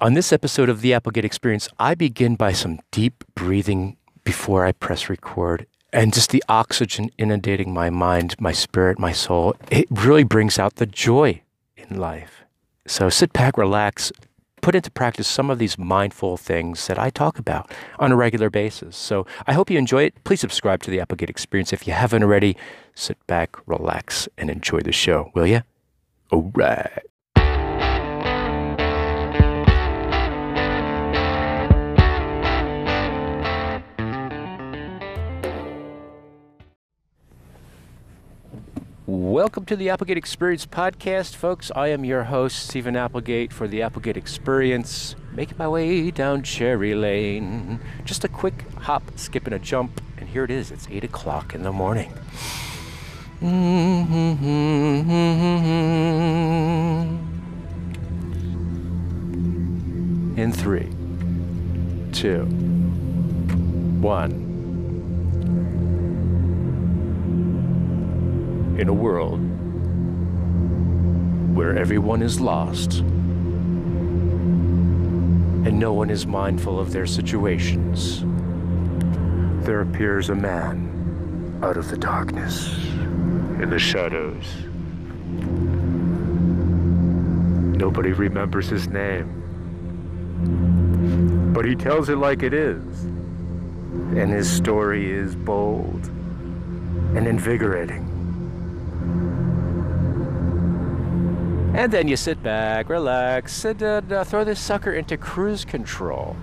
On this episode of the Applegate Experience, I begin by some deep breathing before I press record. And just the oxygen inundating my mind, my spirit, my soul, it really brings out the joy in life. So sit back, relax, put into practice some of these mindful things that I talk about on a regular basis. So I hope you enjoy it. Please subscribe to the Applegate Experience if you haven't already. Sit back, relax, and enjoy the show, will you? All right. Welcome to the Applegate Experience podcast, folks. I am your host, Stephen Applegate, for the Applegate Experience, making my way down Cherry Lane. Just a quick hop, skip, and a jump, and here it is. It's 8 o'clock in the morning. In three, two, one. In a world where everyone is lost and no one is mindful of their situations, there appears a man out of the darkness, in the shadows. Nobody remembers his name, but he tells it like it is, and his story is bold and invigorating. And then you sit back, relax, and uh, uh, throw this sucker into cruise control.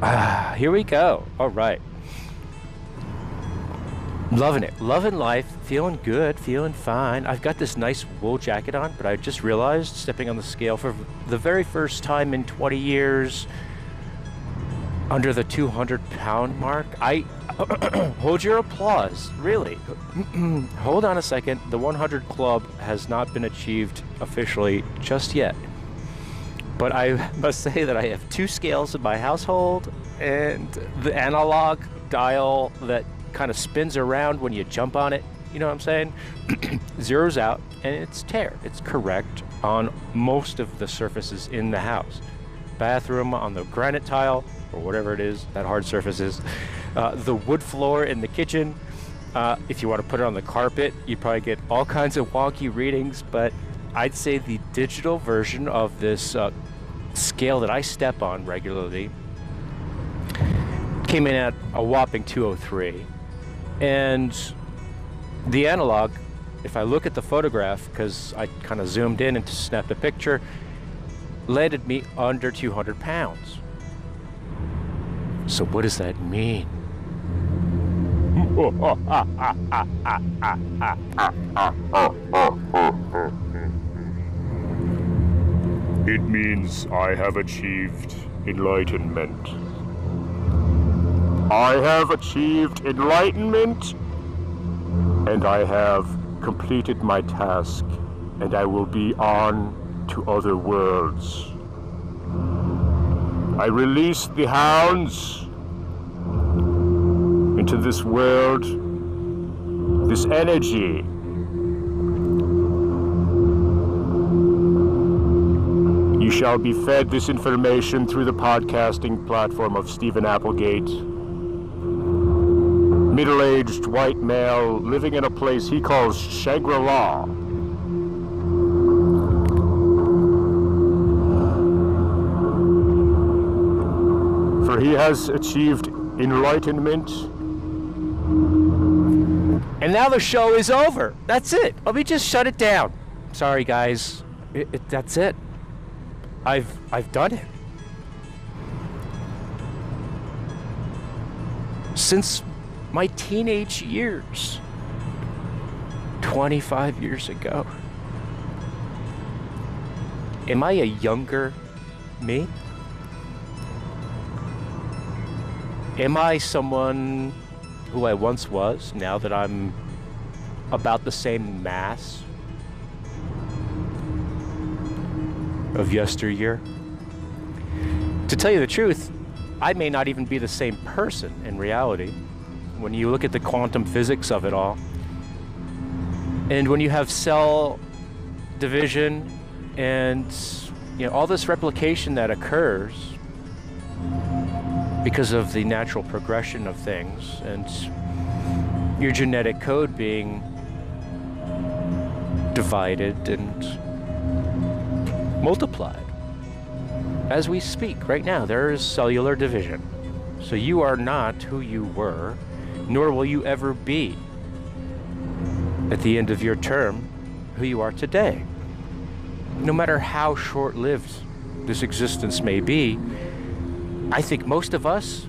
Ah, here we go. All right. Loving it. Loving life. Feeling good. Feeling fine. I've got this nice wool jacket on, but I just realized, stepping on the scale for the very first time in 20 years, under the 200 pound mark. I hold your applause, really. hold on a second. The 100 club has not been achieved officially just yet. But I must say that I have two scales in my household and the analog dial that kind of spins around when you jump on it. You know what I'm saying? Zeroes out and it's tare. It's correct on most of the surfaces in the house. Bathroom on the granite tile, or whatever it is that hard surface is. Uh, the wood floor in the kitchen. Uh, if you want to put it on the carpet, you'd probably get all kinds of wonky readings, but I'd say the digital version of this uh, scale that I step on regularly came in at a whopping 203. And the analog, if I look at the photograph, because I kind of zoomed in and to snap a picture, landed me under 200 pounds. So what does that mean? It means I have achieved enlightenment. I have achieved enlightenment, and I have completed my task, and I will be on to other worlds. I release the hounds into this world, this energy. You shall be fed this information through the podcasting platform of Stephen Applegate. Middle aged white male living in a place he calls Shangri La. For he has achieved enlightenment. And now the show is over. That's it. Let me just shut it down. Sorry, guys. It, it, that's it. I've I've done it. Since my teenage years, 25 years ago. Am I a younger me? Am I someone who I once was now that I'm about the same mass of yesteryear? To tell you the truth, I may not even be the same person in reality when you look at the quantum physics of it all. And when you have cell division and you know, all this replication that occurs because of the natural progression of things and your genetic code being divided and multiplied. As we speak right now, there is cellular division. So you are not who you were, nor will you ever be at the end of your term who you are today. No matter how short lived this existence may be, I think most of us,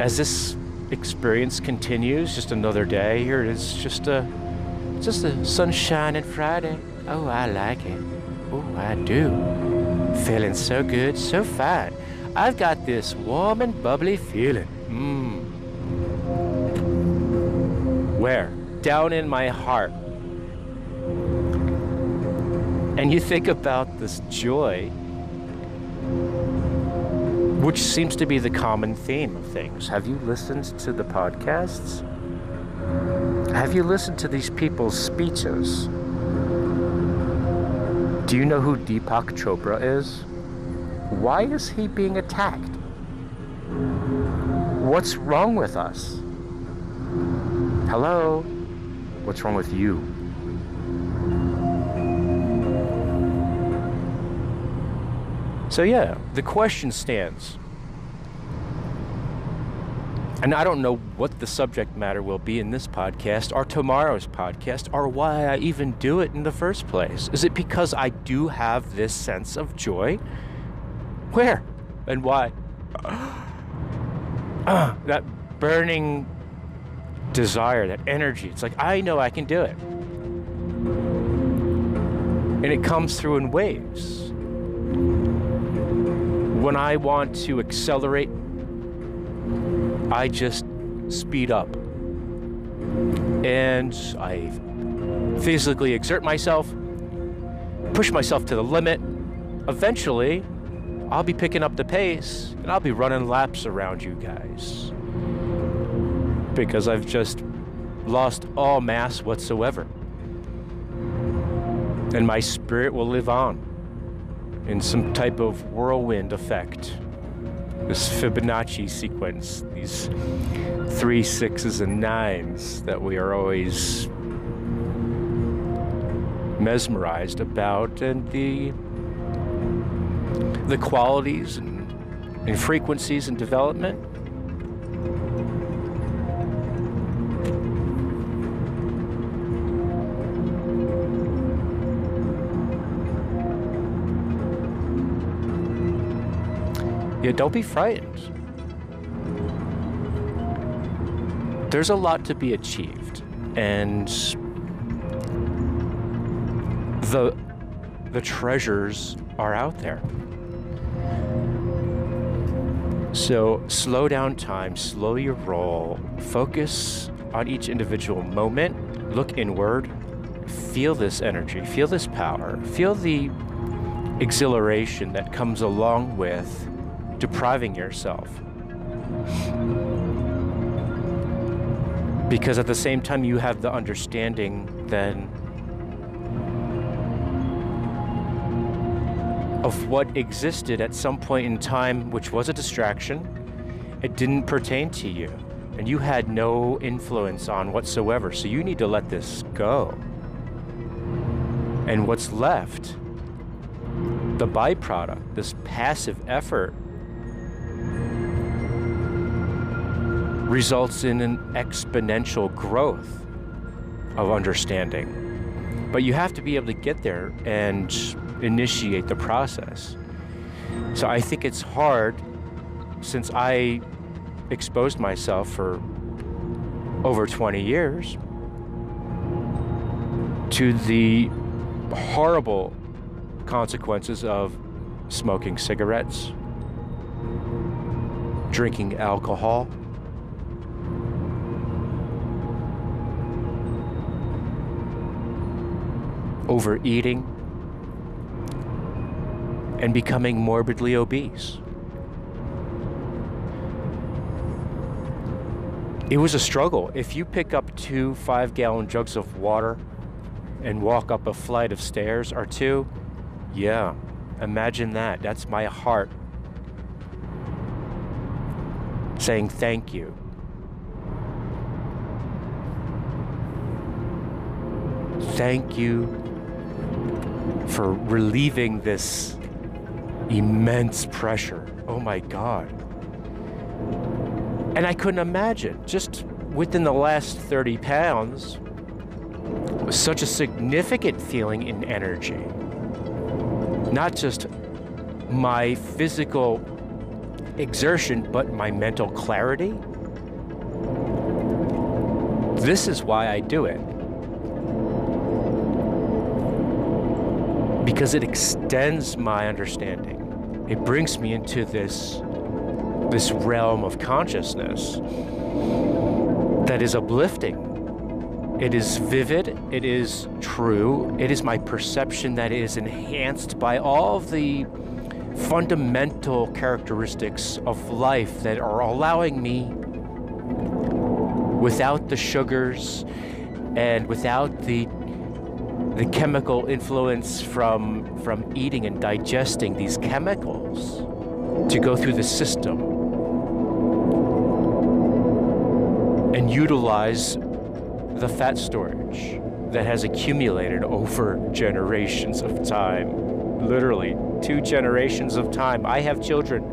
as this experience continues, just another day, here it is, just a, just a sunshine and Friday. Oh, I like it. Oh, I do. Feeling so good, so fine. I've got this warm and bubbly feeling. Mmm. Where? Down in my heart. And you think about this joy, which seems to be the common theme of things. Have you listened to the podcasts? Have you listened to these people's speeches? Do you know who Deepak Chopra is? Why is he being attacked? What's wrong with us? Hello? What's wrong with you? So, yeah, the question stands. And I don't know what the subject matter will be in this podcast or tomorrow's podcast or why I even do it in the first place. Is it because I do have this sense of joy? Where and why? Uh, that burning desire, that energy. It's like, I know I can do it. And it comes through in waves. When I want to accelerate, I just speed up. And I physically exert myself, push myself to the limit. Eventually, I'll be picking up the pace and I'll be running laps around you guys. Because I've just lost all mass whatsoever. And my spirit will live on in some type of whirlwind effect. This Fibonacci sequence, these three sixes and nines that we are always mesmerized about, and the the qualities and, and frequencies and development. Yeah, don't be frightened. There's a lot to be achieved, and the the treasures are out there. So slow down time, slow your roll, focus on each individual moment, look inward, feel this energy, feel this power, feel the exhilaration that comes along with depriving yourself. Because at the same time, you have the understanding then of what existed at some point in time, which was a distraction. It didn't pertain to you, and you had no influence on whatsoever. So you need to let this go. And what's left, the byproduct, this passive effort, results in an exponential growth of understanding. But you have to be able to get there and initiate the process. So I think it's hard since I exposed myself for over 20 years to the horrible consequences of smoking cigarettes, drinking alcohol, overeating, and becoming morbidly obese. It was a struggle. If you pick up two five gallon jugs of water and walk up a flight of stairs or two, Yeah, imagine that. That's my heart saying thank you. Thank you for relieving this immense pressure. Oh my God. And I couldn't imagine, just within the last 30 pounds, was such a significant feeling in energy. Not just my physical exertion, but my mental clarity. This is why I do it. Because it extends my understanding. It brings me into this, this realm of consciousness that is uplifting. It is vivid, it is true, it is my perception that is enhanced by all of the fundamental characteristics of life that are allowing me, without the sugars and without the the chemical influence from from eating and digesting these chemicals to go through the system and utilize the fat storage that has accumulated over generations of time. Literally two generations of time. I have children.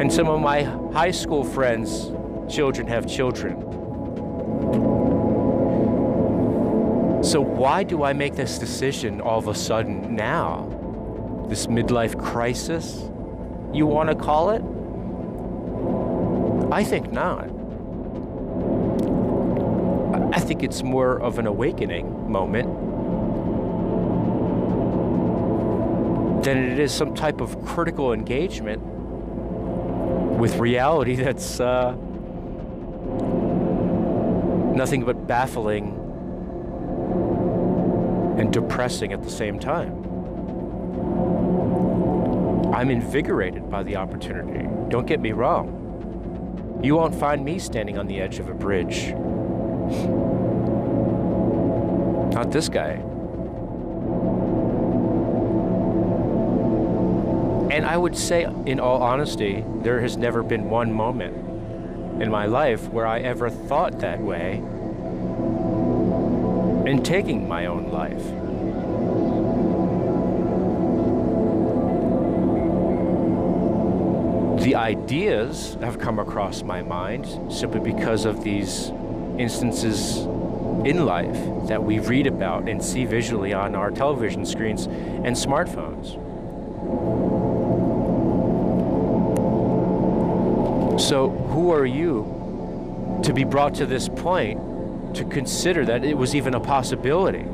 And some of my high school friends children have children So, why do I make this decision all of a sudden now? This midlife crisis, you want to call it? I think not. I think it's more of an awakening moment than it is some type of critical engagement with reality that's uh, nothing but baffling and depressing at the same time. I'm invigorated by the opportunity. Don't get me wrong. You won't find me standing on the edge of a bridge. Not this guy. And I would say, in all honesty, there has never been one moment in my life where I ever thought that way in taking my own life. The ideas have come across my mind simply because of these instances in life that we read about and see visually on our television screens and smartphones. So, who are you to be brought to this point to consider that it was even a possibility.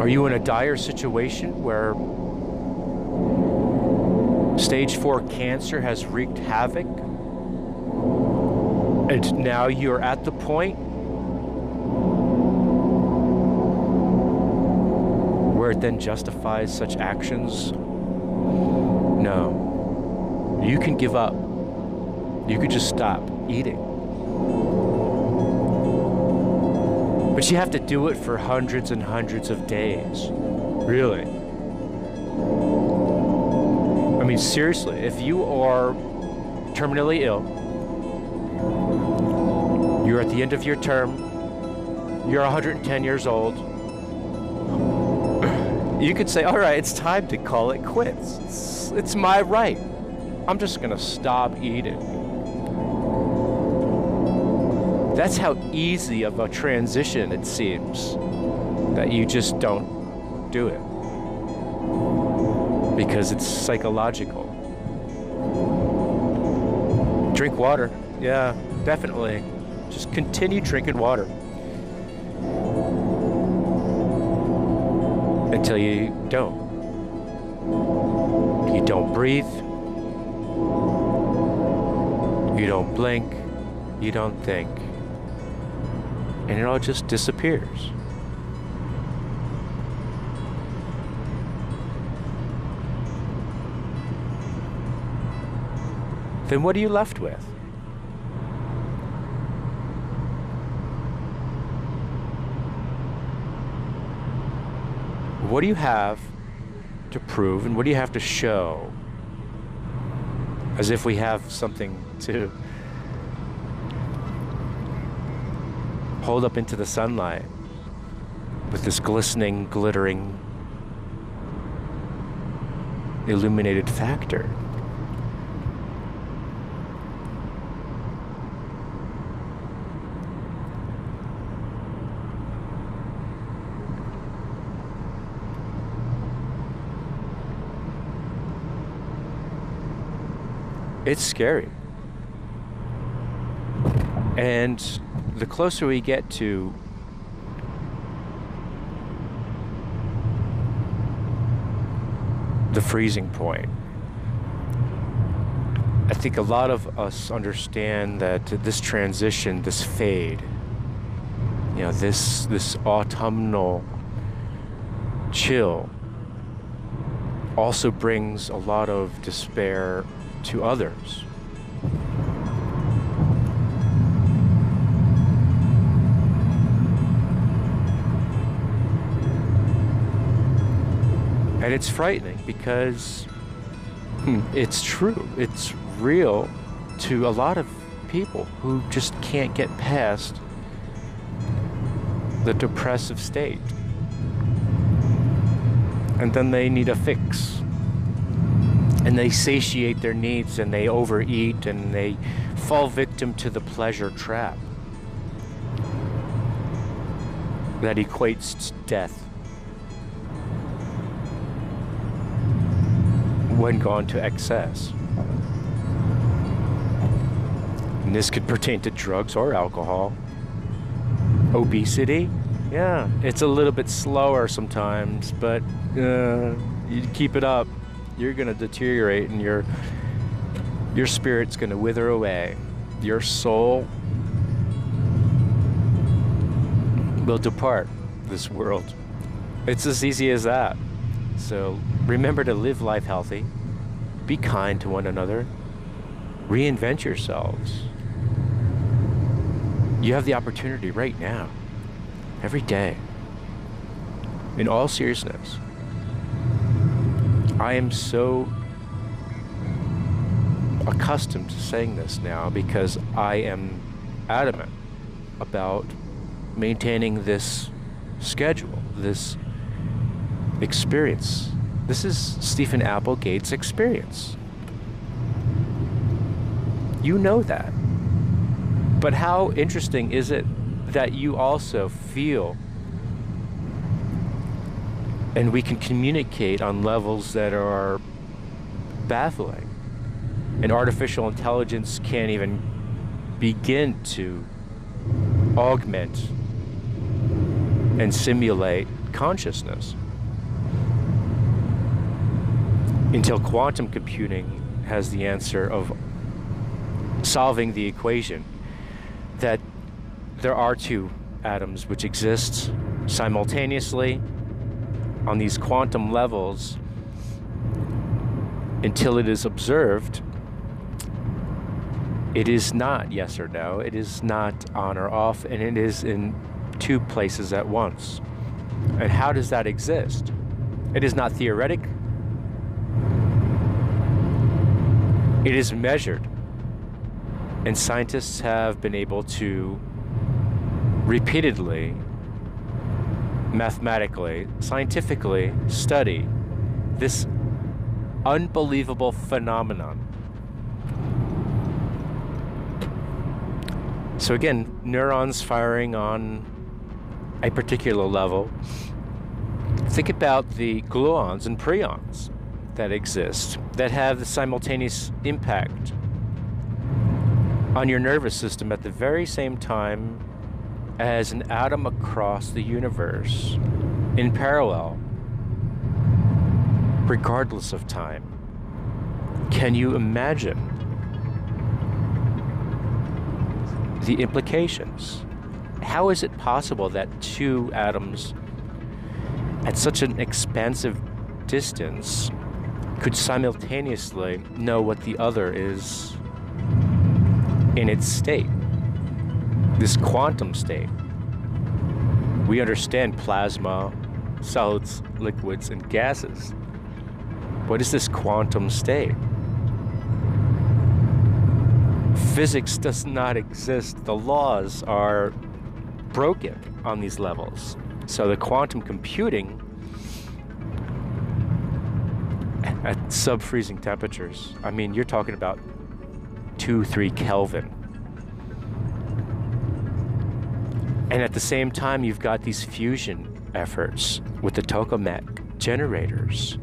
Are you in a dire situation where stage four cancer has wreaked havoc? And now you're at the point where it then justifies such actions? No. You can give up. You could just stop eating. But you have to do it for hundreds and hundreds of days. Really. I mean, seriously, if you are terminally ill, you're at the end of your term, you're 110 years old, you could say, all right, it's time to call it quits. It's, it's my right. I'm just going to stop eating. That's how easy of a transition it seems that you just don't do it because it's psychological. Drink water. Yeah, definitely. Just continue drinking water until you don't. You don't breathe. You don't blink. You don't think and it all just disappears. Then what are you left with? what do you have to prove and what do you have to show? As if we have something to hold up into the sunlight with this glistening, glittering, illuminated factor. It's scary. And the closer we get to the freezing point, I think a lot of us understand that this transition, this fade, you know, this this autumnal chill also brings a lot of despair to others. And it's frightening because hmm, it's true. It's real to a lot of people who just can't get past the depressive state. And then they need a fix and they satiate their needs and they overeat and they fall victim to the pleasure trap that equates to death when gone to excess. And this could pertain to drugs or alcohol. Obesity, yeah, it's a little bit slower sometimes, but uh, you keep it up you're going to deteriorate and your your spirit's going to wither away. Your soul will depart this world. It's as easy as that. So remember to live life healthy, be kind to one another, reinvent yourselves. You have the opportunity right now, every day, in all seriousness. I am so accustomed to saying this now because I am adamant about maintaining this schedule, this experience. This is Stephen Applegate's experience. You know that. But how interesting is it that you also feel and we can communicate on levels that are baffling. And artificial intelligence can't even begin to augment and simulate consciousness until quantum computing has the answer of solving the equation that there are two atoms which exist simultaneously on these quantum levels until it is observed, it is not yes or no, it is not on or off, and it is in two places at once. And how does that exist? It is not theoretic, it is measured. And scientists have been able to repeatedly mathematically, scientifically study this unbelievable phenomenon. So, again, neurons firing on a particular level. Think about the gluons and prions that exist that have the simultaneous impact on your nervous system at the very same time as an atom across the universe in parallel, regardless of time. Can you imagine the implications? How is it possible that two atoms at such an expansive distance could simultaneously know what the other is in its state? this quantum state. We understand plasma solids, liquids, and gases. What is this quantum state? Physics does not exist. The laws are broken on these levels. So the quantum computing at sub-freezing temperatures, I mean, you're talking about two, three Kelvin. And at the same time, you've got these fusion efforts with the tokamak generators.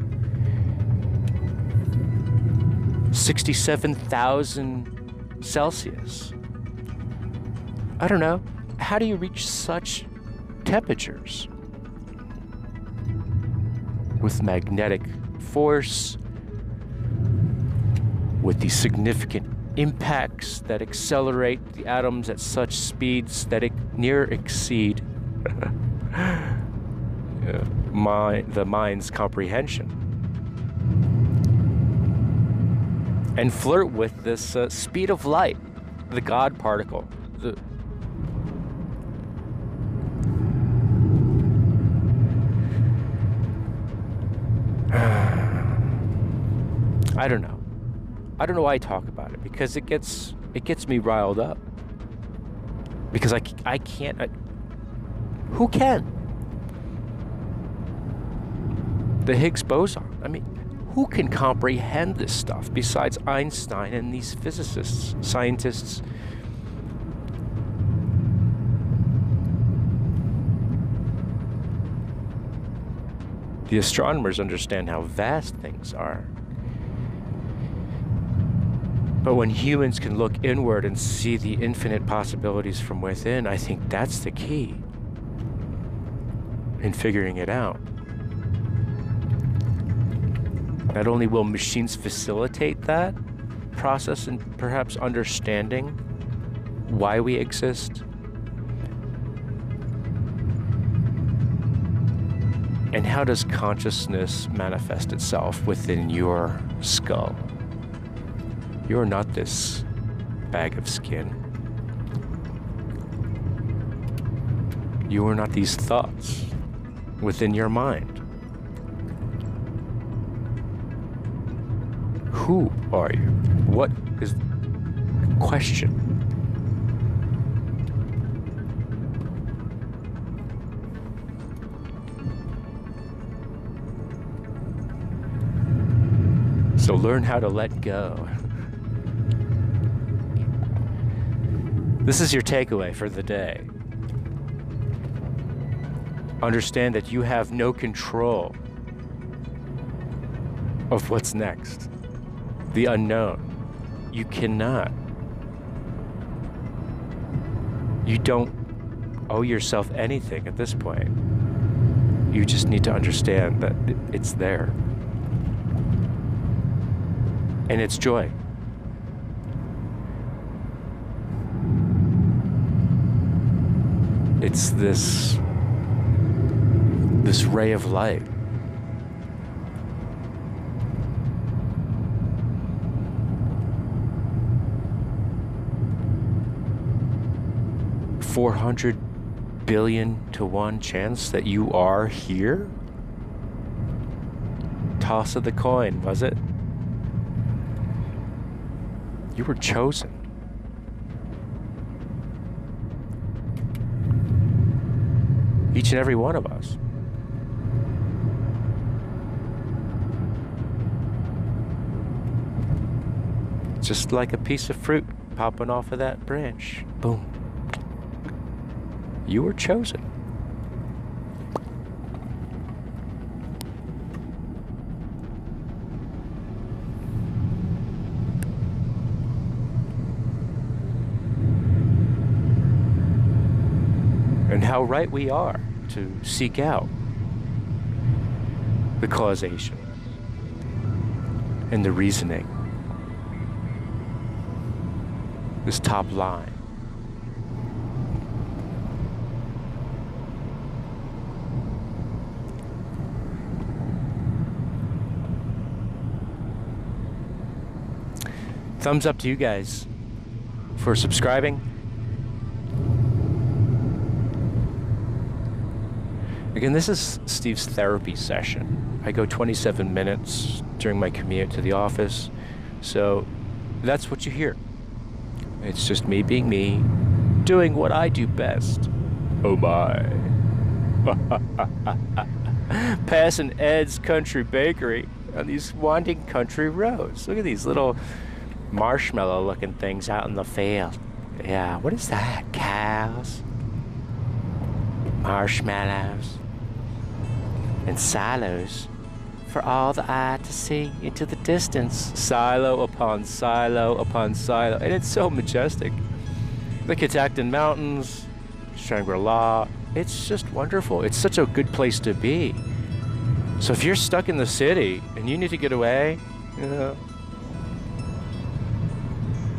67,000 Celsius. I don't know. How do you reach such temperatures? With magnetic force, with the significant impacts that accelerate the atoms at such speeds that it near exceed my, the mind's comprehension. And flirt with this uh, speed of light, the God particle, the I don't know. I don't know why I talk about it because it gets it gets me riled up. Because I, I can't. I, who can? The Higgs boson. I mean, who can comprehend this stuff besides Einstein and these physicists, scientists? The astronomers understand how vast things are. But when humans can look inward and see the infinite possibilities from within, I think that's the key in figuring it out. Not only will machines facilitate that process and perhaps understanding why we exist, and how does consciousness manifest itself within your skull? You're not this bag of skin. You are not these thoughts within your mind. Who are you? What is the question? So learn how to let go. This is your takeaway for the day. Understand that you have no control of what's next. The unknown. You cannot. You don't owe yourself anything at this point. You just need to understand that it's there. And it's joy. It's this this ray of light Four hundred billion to one chance that you are here? Toss of the coin, was it? You were chosen. Each and every one of us. Just like a piece of fruit popping off of that branch. Boom. You were chosen. How right we are to seek out the causation and the reasoning. This top line. Thumbs up to you guys for subscribing Again, this is Steve's therapy session. I go 27 minutes during my commute to the office, so that's what you hear. It's just me being me, doing what I do best. Oh my. Passing Ed's Country Bakery on these winding country roads. Look at these little marshmallow looking things out in the field. Yeah, what is that? Cows? Marshmallows? And silos for all the eye to see into the distance. Silo upon silo upon silo. And it's so majestic. The Catoctin Mountains, Shangri-La. It's just wonderful. It's such a good place to be. So if you're stuck in the city and you need to get away, you know,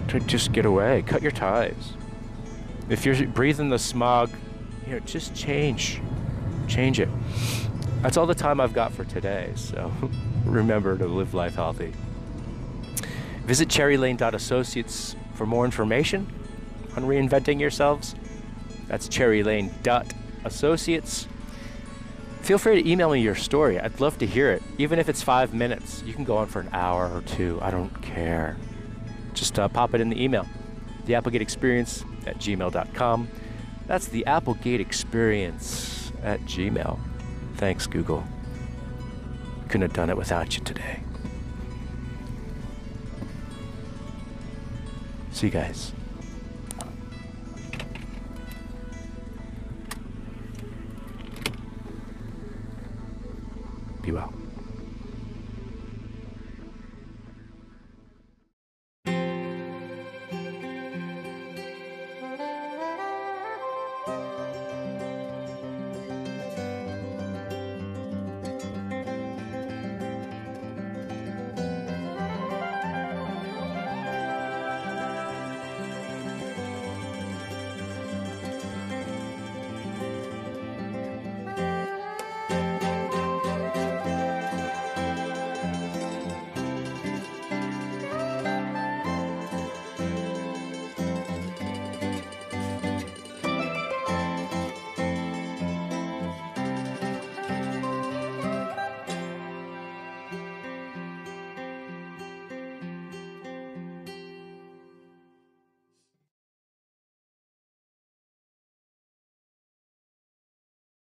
to just get away, cut your ties. If you're breathing the smog, you know, just change, change it. That's all the time I've got for today. So remember to live life healthy. Visit cherrylane.associates for more information on reinventing yourselves. That's cherrylane.associates. Feel free to email me your story. I'd love to hear it. Even if it's five minutes, you can go on for an hour or two. I don't care. Just uh, pop it in the email. The Applegate Experience at gmail.com. That's the Applegate Experience at Gmail. Thanks, Google. Couldn't have done it without you today. See you guys.